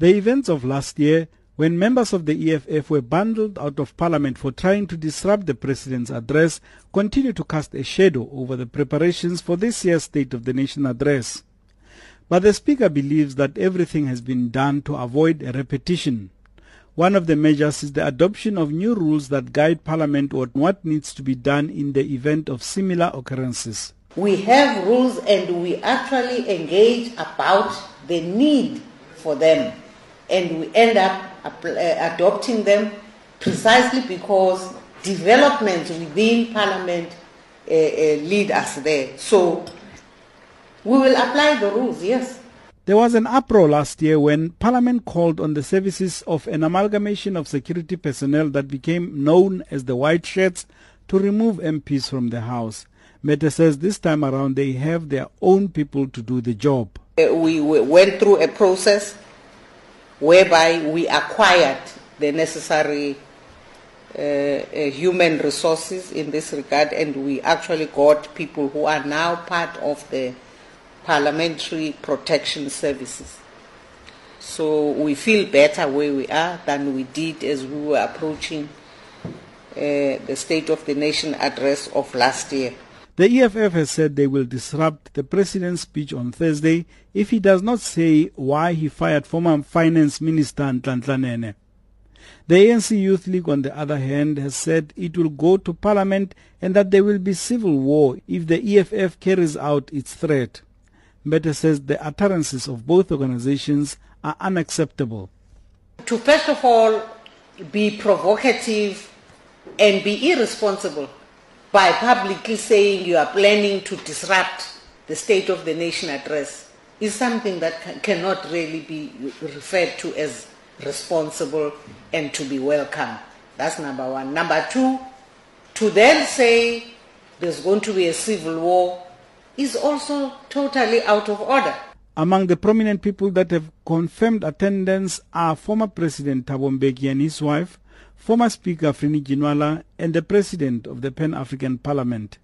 The events of last year, when members of the EFF were bundled out of parliament for trying to disrupt the president's address, continue to cast a shadow over the preparations for this year's State of the Nation address. But the speaker believes that everything has been done to avoid a repetition. One of the measures is the adoption of new rules that guide Parliament on what needs to be done in the event of similar occurrences. We have rules and we actually engage about the need for them and we end up uh, adopting them precisely because developments within Parliament uh, uh, lead us there. So we will apply the rules, yes. There was an uproar last year when Parliament called on the services of an amalgamation of security personnel that became known as the White Shirts to remove MPs from the House. Mbete says this time around they have their own people to do the job. We went through a process whereby we acquired the necessary uh, uh, human resources in this regard, and we actually got people who are now part of the parliamentary protection services. So we feel better where we are than we did as we were approaching uh, the State of the Nation address of last year. The EFF has said they will disrupt the president's speech on Thursday if he does not say why he fired former finance minister Nhlanhla Nene. The ANC Youth League, on the other hand, has said it will go to parliament and that there will be civil war if the EFF carries out its threat. Mbete says the utterances of both organizations are unacceptable. To first of all be provocative and be irresponsible by publicly saying you are planning to disrupt the State of the Nation address is something that cannot really be referred to as responsible and to be welcome. That's number one. Number two, to then say there's going to be a civil war is also totally out of order. Among the prominent people that have confirmed attendance are former President Thabo and his wife, former Speaker Frene Ginwala, and the President of the Pan African Parliament.